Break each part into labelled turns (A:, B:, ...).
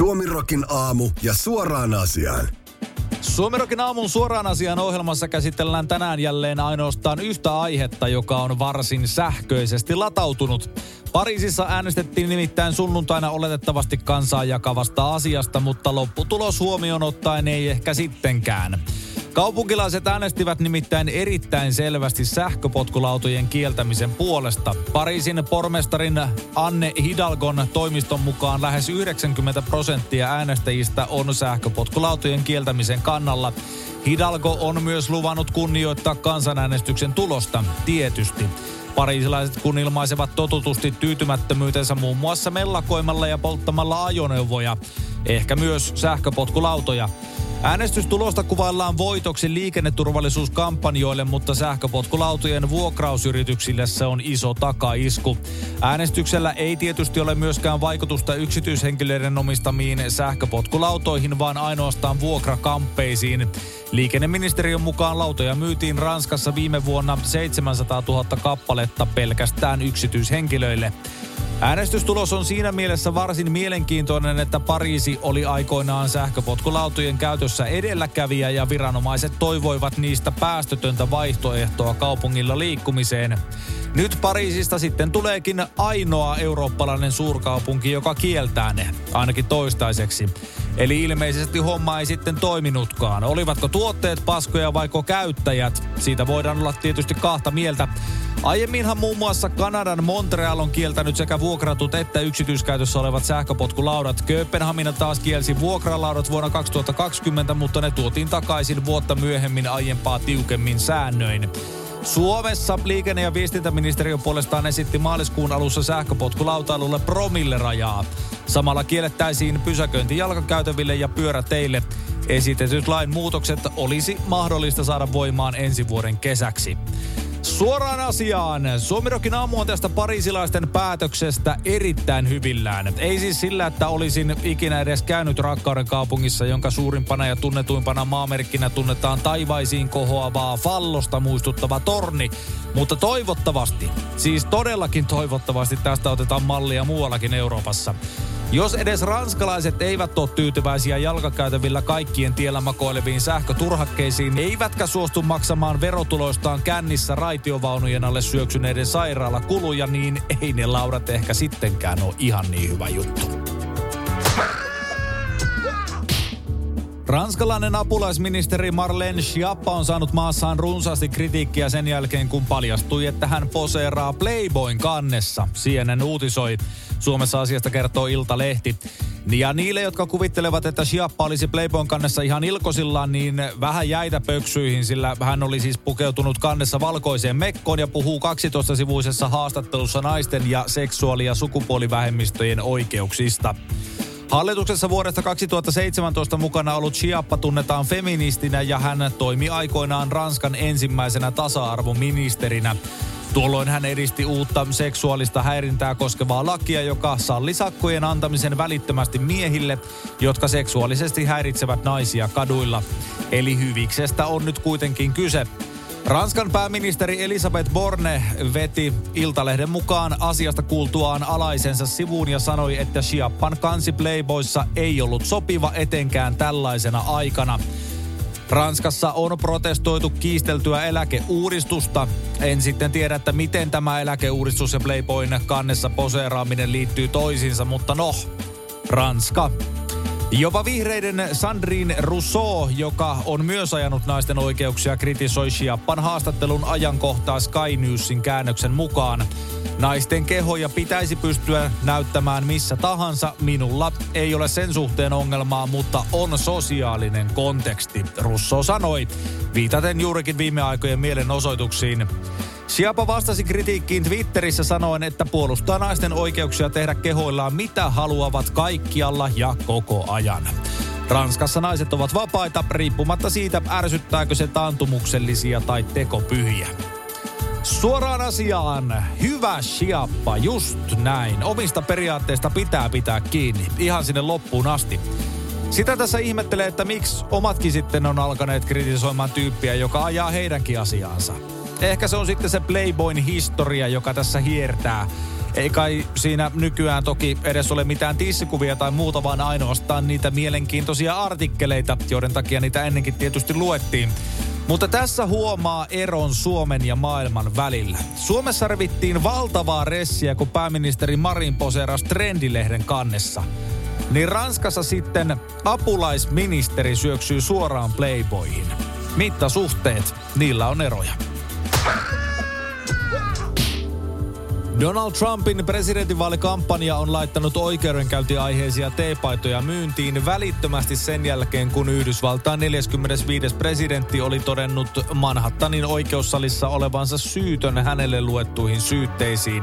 A: Suomirokin aamu ja suoraan asiaan.
B: Suomirokin aamun suoraan asian ohjelmassa käsitellään tänään jälleen ainoastaan yhtä aihetta, joka on varsin sähköisesti latautunut. Pariisissa äänestettiin nimittäin sunnuntaina oletettavasti kansaa jakavasta asiasta, mutta lopputulos huomioon ottaen ei ehkä sittenkään. Kaupunkilaiset äänestivät nimittäin erittäin selvästi sähköpotkulautojen kieltämisen puolesta. Pariisin pormestarin Anne Hidalgon toimiston mukaan lähes 90 prosenttia äänestäjistä on sähköpotkulautojen kieltämisen kannalla. Hidalgo on myös luvannut kunnioittaa kansanäänestyksen tulosta, tietysti. Pariisilaiset kun ilmaisevat totutusti tyytymättömyytensä muun muassa mellakoimalla ja polttamalla ajoneuvoja, ehkä myös sähköpotkulautoja. Äänestystulosta kuvaillaan voitoksi liikenneturvallisuuskampanjoille, mutta sähköpotkulautojen vuokrausyrityksille se on iso takaisku. Äänestyksellä ei tietysti ole myöskään vaikutusta yksityishenkilöiden omistamiin sähköpotkulautoihin, vaan ainoastaan vuokrakamppeisiin. Liikenneministeriön mukaan lautoja myytiin Ranskassa viime vuonna 700 000 kappaletta pelkästään yksityishenkilöille. Äänestystulos on siinä mielessä varsin mielenkiintoinen, että Pariisi oli aikoinaan sähköpotkulautojen käytössä edelläkävijä ja viranomaiset toivoivat niistä päästötöntä vaihtoehtoa kaupungilla liikkumiseen. Nyt Pariisista sitten tuleekin ainoa eurooppalainen suurkaupunki, joka kieltää ne, ainakin toistaiseksi. Eli ilmeisesti homma ei sitten toiminutkaan. Olivatko tuotteet paskoja vaiko käyttäjät? Siitä voidaan olla tietysti kahta mieltä. Aiemminhan muun muassa Kanadan Montreal on kieltänyt sekä vuokratut että yksityiskäytössä olevat sähköpotkulaudat. Kööpenhamina taas kielsi vuokralaudat vuonna 2020, mutta ne tuotiin takaisin vuotta myöhemmin aiempaa tiukemmin säännöin. Suomessa liikenne- ja viestintäministeriö puolestaan esitti maaliskuun alussa sähköpotkulautailulle promille-rajaa. Samalla kiellettäisiin pysäköinti jalkakäytäville ja pyöräteille. Esitetyt lain muutokset olisi mahdollista saada voimaan ensi vuoden kesäksi. Suoraan asiaan. Suomirokin aamu on tästä parisilaisten päätöksestä erittäin hyvillään. Ei siis sillä, että olisin ikinä edes käynyt rakkauden kaupungissa, jonka suurimpana ja tunnetuimpana maamerkkinä tunnetaan taivaisiin kohoavaa fallosta muistuttava torni. Mutta toivottavasti, siis todellakin toivottavasti tästä otetaan mallia muuallakin Euroopassa. Jos edes ranskalaiset eivät ole tyytyväisiä jalkakäytävillä kaikkien tiellä makoileviin sähköturhakkeisiin, eivätkä suostu maksamaan verotuloistaan kännissä raitiovaunujen alle syöksyneiden sairaalakuluja, niin ei ne laudat ehkä sittenkään ole ihan niin hyvä juttu. Ranskalainen apulaisministeri Marlene Schiappa on saanut maassaan runsaasti kritiikkiä sen jälkeen, kun paljastui, että hän poseeraa Playboyn kannessa. CNN uutisoi. Suomessa asiasta kertoo Ilta-lehti. Ja niille, jotka kuvittelevat, että Schiappa olisi Playboyn kannessa ihan ilkosillaan, niin vähän jäitä pöksyihin, sillä hän oli siis pukeutunut kannessa valkoiseen mekkoon ja puhuu 12-sivuisessa haastattelussa naisten ja seksuaali- ja sukupuolivähemmistöjen oikeuksista. Hallituksessa vuodesta 2017 mukana ollut Chiappa tunnetaan feministinä ja hän toimi aikoinaan Ranskan ensimmäisenä tasa-arvoministerinä. Tuolloin hän edisti uutta seksuaalista häirintää koskevaa lakia, joka salli sakkojen antamisen välittömästi miehille, jotka seksuaalisesti häiritsevät naisia kaduilla. Eli hyviksestä on nyt kuitenkin kyse. Ranskan pääministeri Elisabeth Borne veti Iltalehden mukaan asiasta kuultuaan alaisensa sivuun ja sanoi, että Chiappan kansi Playboyssa ei ollut sopiva etenkään tällaisena aikana. Ranskassa on protestoitu kiisteltyä eläkeuudistusta. En sitten tiedä, että miten tämä eläkeuudistus ja Playboyn kannessa poseeraaminen liittyy toisiinsa, mutta no, Ranska. Jopa vihreiden Sandrine Rousseau, joka on myös ajanut naisten oikeuksia, kritisoi Chiappan haastattelun ajankohtaa Sky Newsin käännöksen mukaan. Naisten kehoja pitäisi pystyä näyttämään missä tahansa. Minulla ei ole sen suhteen ongelmaa, mutta on sosiaalinen konteksti, Russo sanoi, viitaten juurikin viime aikojen mielenosoituksiin. Siapa vastasi kritiikkiin Twitterissä sanoen, että puolustaa naisten oikeuksia tehdä kehoillaan mitä haluavat kaikkialla ja koko ajan. Ranskassa naiset ovat vapaita riippumatta siitä, ärsyttääkö se taantumuksellisia tai tekopyhiä. Suoraan asiaan. Hyvä siappa, just näin. Omista periaatteista pitää pitää kiinni, ihan sinne loppuun asti. Sitä tässä ihmettelee, että miksi omatkin sitten on alkaneet kritisoimaan tyyppiä, joka ajaa heidänkin asiaansa. Ehkä se on sitten se Playboyn historia, joka tässä hiertää. Ei kai siinä nykyään toki edes ole mitään tissikuvia tai muuta, vaan ainoastaan niitä mielenkiintoisia artikkeleita, joiden takia niitä ennenkin tietysti luettiin. Mutta tässä huomaa eron Suomen ja maailman välillä. Suomessa revittiin valtavaa ressiä, kun pääministeri Marin poseerasi Trendilehden kannessa. Niin Ranskassa sitten apulaisministeri syöksyy suoraan Playboyihin. Mittasuhteet, niillä on eroja. Donald Trumpin presidentinvaalikampanja on laittanut oikeudenkäyntiaiheisia teepaitoja myyntiin välittömästi sen jälkeen, kun Yhdysvaltain 45. presidentti oli todennut Manhattanin oikeussalissa olevansa syytön hänelle luettuihin syytteisiin.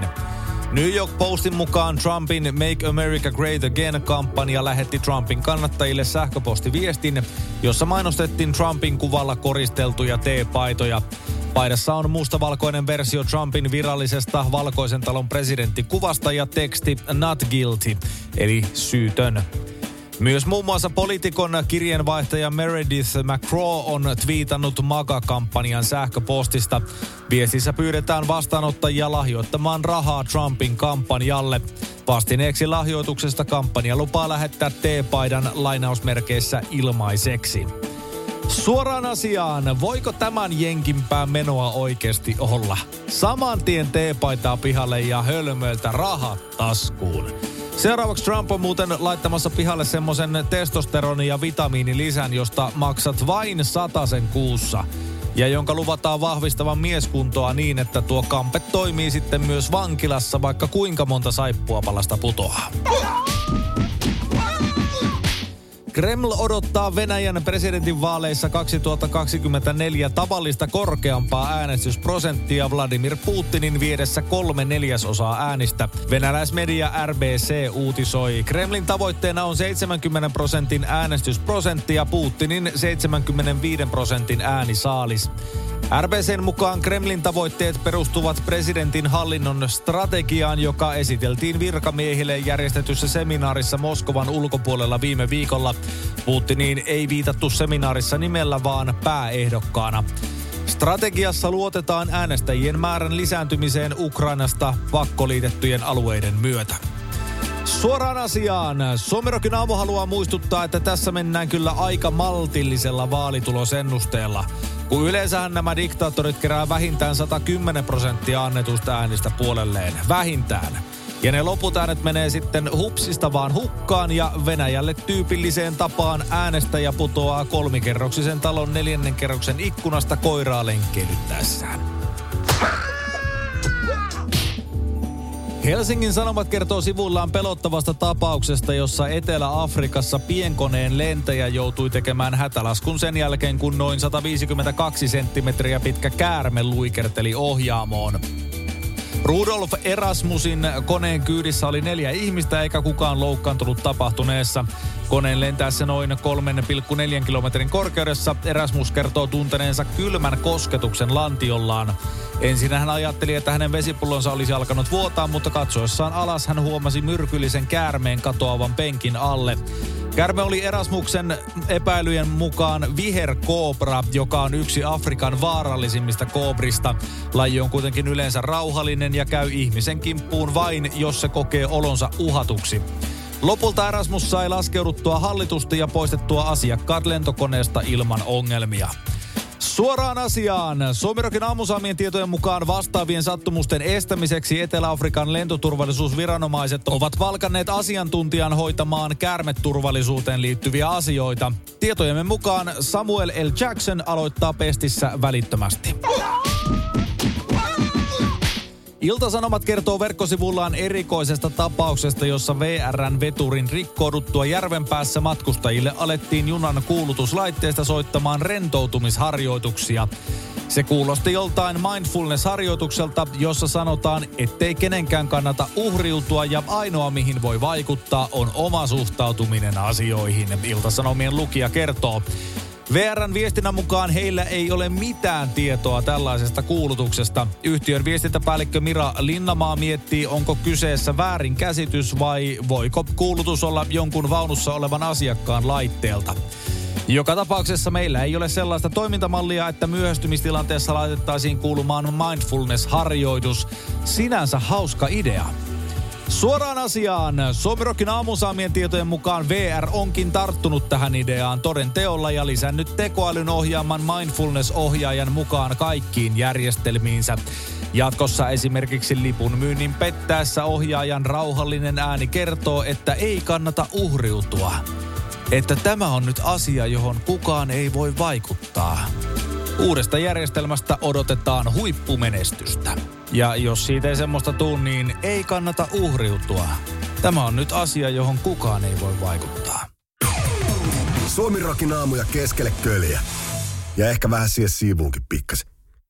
B: New York Postin mukaan Trumpin Make America Great Again-kampanja lähetti Trumpin kannattajille sähköpostiviestin, jossa mainostettiin Trumpin kuvalla koristeltuja teepaitoja. Paidassa on mustavalkoinen versio Trumpin virallisesta valkoisen talon presidenttikuvasta ja teksti Not Guilty, eli syytön. Myös muun muassa poliitikon kirjeenvaihtaja Meredith McCraw on twiitannut MAGA-kampanjan sähköpostista. Viestissä pyydetään vastaanottajia lahjoittamaan rahaa Trumpin kampanjalle. Vastineeksi lahjoituksesta kampanja lupaa lähettää T-paidan lainausmerkeissä ilmaiseksi. Suoraan asiaan, voiko tämän jenkimpää menoa oikeasti olla? Saman tien teepaitaa pihalle ja hölmöltä rahat taskuun. Seuraavaksi Trump on muuten laittamassa pihalle semmoisen testosteroni- ja vitamiinilisän, josta maksat vain sen kuussa. Ja jonka luvataan vahvistavan mieskuntoa niin, että tuo kampe toimii sitten myös vankilassa, vaikka kuinka monta saippuapalasta putoaa. Kreml odottaa Venäjän presidentin vaaleissa 2024 tavallista korkeampaa äänestysprosenttia Vladimir Putinin viedessä kolme neljäsosaa äänistä. Venäläismedia RBC uutisoi. Kremlin tavoitteena on 70 prosentin äänestysprosentti ja Putinin 75 prosentin äänisaalis. RBCn mukaan Kremlin tavoitteet perustuvat presidentin hallinnon strategiaan, joka esiteltiin virkamiehille järjestetyssä seminaarissa Moskovan ulkopuolella viime viikolla. Putiniin ei viitattu seminaarissa nimellä, vaan pääehdokkaana. Strategiassa luotetaan äänestäjien määrän lisääntymiseen Ukrainasta pakkoliitettyjen alueiden myötä. Suoraan asiaan. Suomerokin aamu haluaa muistuttaa, että tässä mennään kyllä aika maltillisella vaalitulosennusteella. Kun yleensähän nämä diktaattorit kerää vähintään 110 prosenttia annetusta äänistä puolelleen. Vähintään. Ja ne loput äänet menee sitten hupsista vaan hukkaan ja Venäjälle tyypilliseen tapaan äänestäjä putoaa kolmikerroksisen talon neljännen kerroksen ikkunasta koiraa lenkkeilyttäessään. Helsingin Sanomat kertoo sivullaan pelottavasta tapauksesta, jossa Etelä-Afrikassa pienkoneen lentäjä joutui tekemään hätälaskun sen jälkeen, kun noin 152 senttimetriä pitkä käärme luikerteli ohjaamoon. Rudolf Erasmusin koneen kyydissä oli neljä ihmistä eikä kukaan loukkaantunut tapahtuneessa. Koneen lentäessä noin 3,4 kilometrin korkeudessa Erasmus kertoo tunteneensa kylmän kosketuksen lantiollaan. Ensin hän ajatteli, että hänen vesipullonsa olisi alkanut vuotaa, mutta katsoessaan alas hän huomasi myrkyllisen käärmeen katoavan penkin alle. Kärme oli Erasmuksen epäilyjen mukaan viherkoobra, joka on yksi Afrikan vaarallisimmista koobrista. Laji on kuitenkin yleensä rauhallinen ja käy ihmisen kimppuun vain, jos se kokee olonsa uhatuksi. Lopulta Erasmus sai laskeuduttua hallitusti ja poistettua asiakkaat lentokoneesta ilman ongelmia. Suoraan asiaan. Suomirokin aamusaamien tietojen mukaan vastaavien sattumusten estämiseksi Etelä-Afrikan lentoturvallisuusviranomaiset ovat valkanneet asiantuntijan hoitamaan käärmeturvallisuuteen liittyviä asioita. Tietojemme mukaan Samuel L. Jackson aloittaa pestissä välittömästi. Iltasanomat kertoo verkkosivullaan erikoisesta tapauksesta, jossa VRn veturin rikkouduttua järvenpäässä matkustajille alettiin junan kuulutuslaitteesta soittamaan rentoutumisharjoituksia. Se kuulosti joltain mindfulness-harjoitukselta, jossa sanotaan, ettei kenenkään kannata uhriutua ja ainoa mihin voi vaikuttaa on oma suhtautuminen asioihin, Iltasanomien lukija kertoo. VRn viestinnän mukaan heillä ei ole mitään tietoa tällaisesta kuulutuksesta. Yhtiön viestintäpäällikkö Mira Linnamaa miettii, onko kyseessä väärinkäsitys vai voiko kuulutus olla jonkun vaunussa olevan asiakkaan laitteelta. Joka tapauksessa meillä ei ole sellaista toimintamallia, että myöhästymistilanteessa laitettaisiin kuulumaan mindfulness-harjoitus. Sinänsä hauska idea. Suoraan asiaan. Suomirokin aamusaamien tietojen mukaan VR onkin tarttunut tähän ideaan toden teolla ja lisännyt tekoälyn ohjaaman mindfulness-ohjaajan mukaan kaikkiin järjestelmiinsä. Jatkossa esimerkiksi lipun myynnin pettäessä ohjaajan rauhallinen ääni kertoo, että ei kannata uhriutua. Että tämä on nyt asia, johon kukaan ei voi vaikuttaa. Uudesta järjestelmästä odotetaan huippumenestystä. Ja jos siitä ei semmoista tuu, niin ei kannata uhriutua. Tämä on nyt asia, johon kukaan ei voi vaikuttaa.
A: Suomi rokin aamuja keskelle köljä. Ja ehkä vähän siihen siivuunkin pikkasen.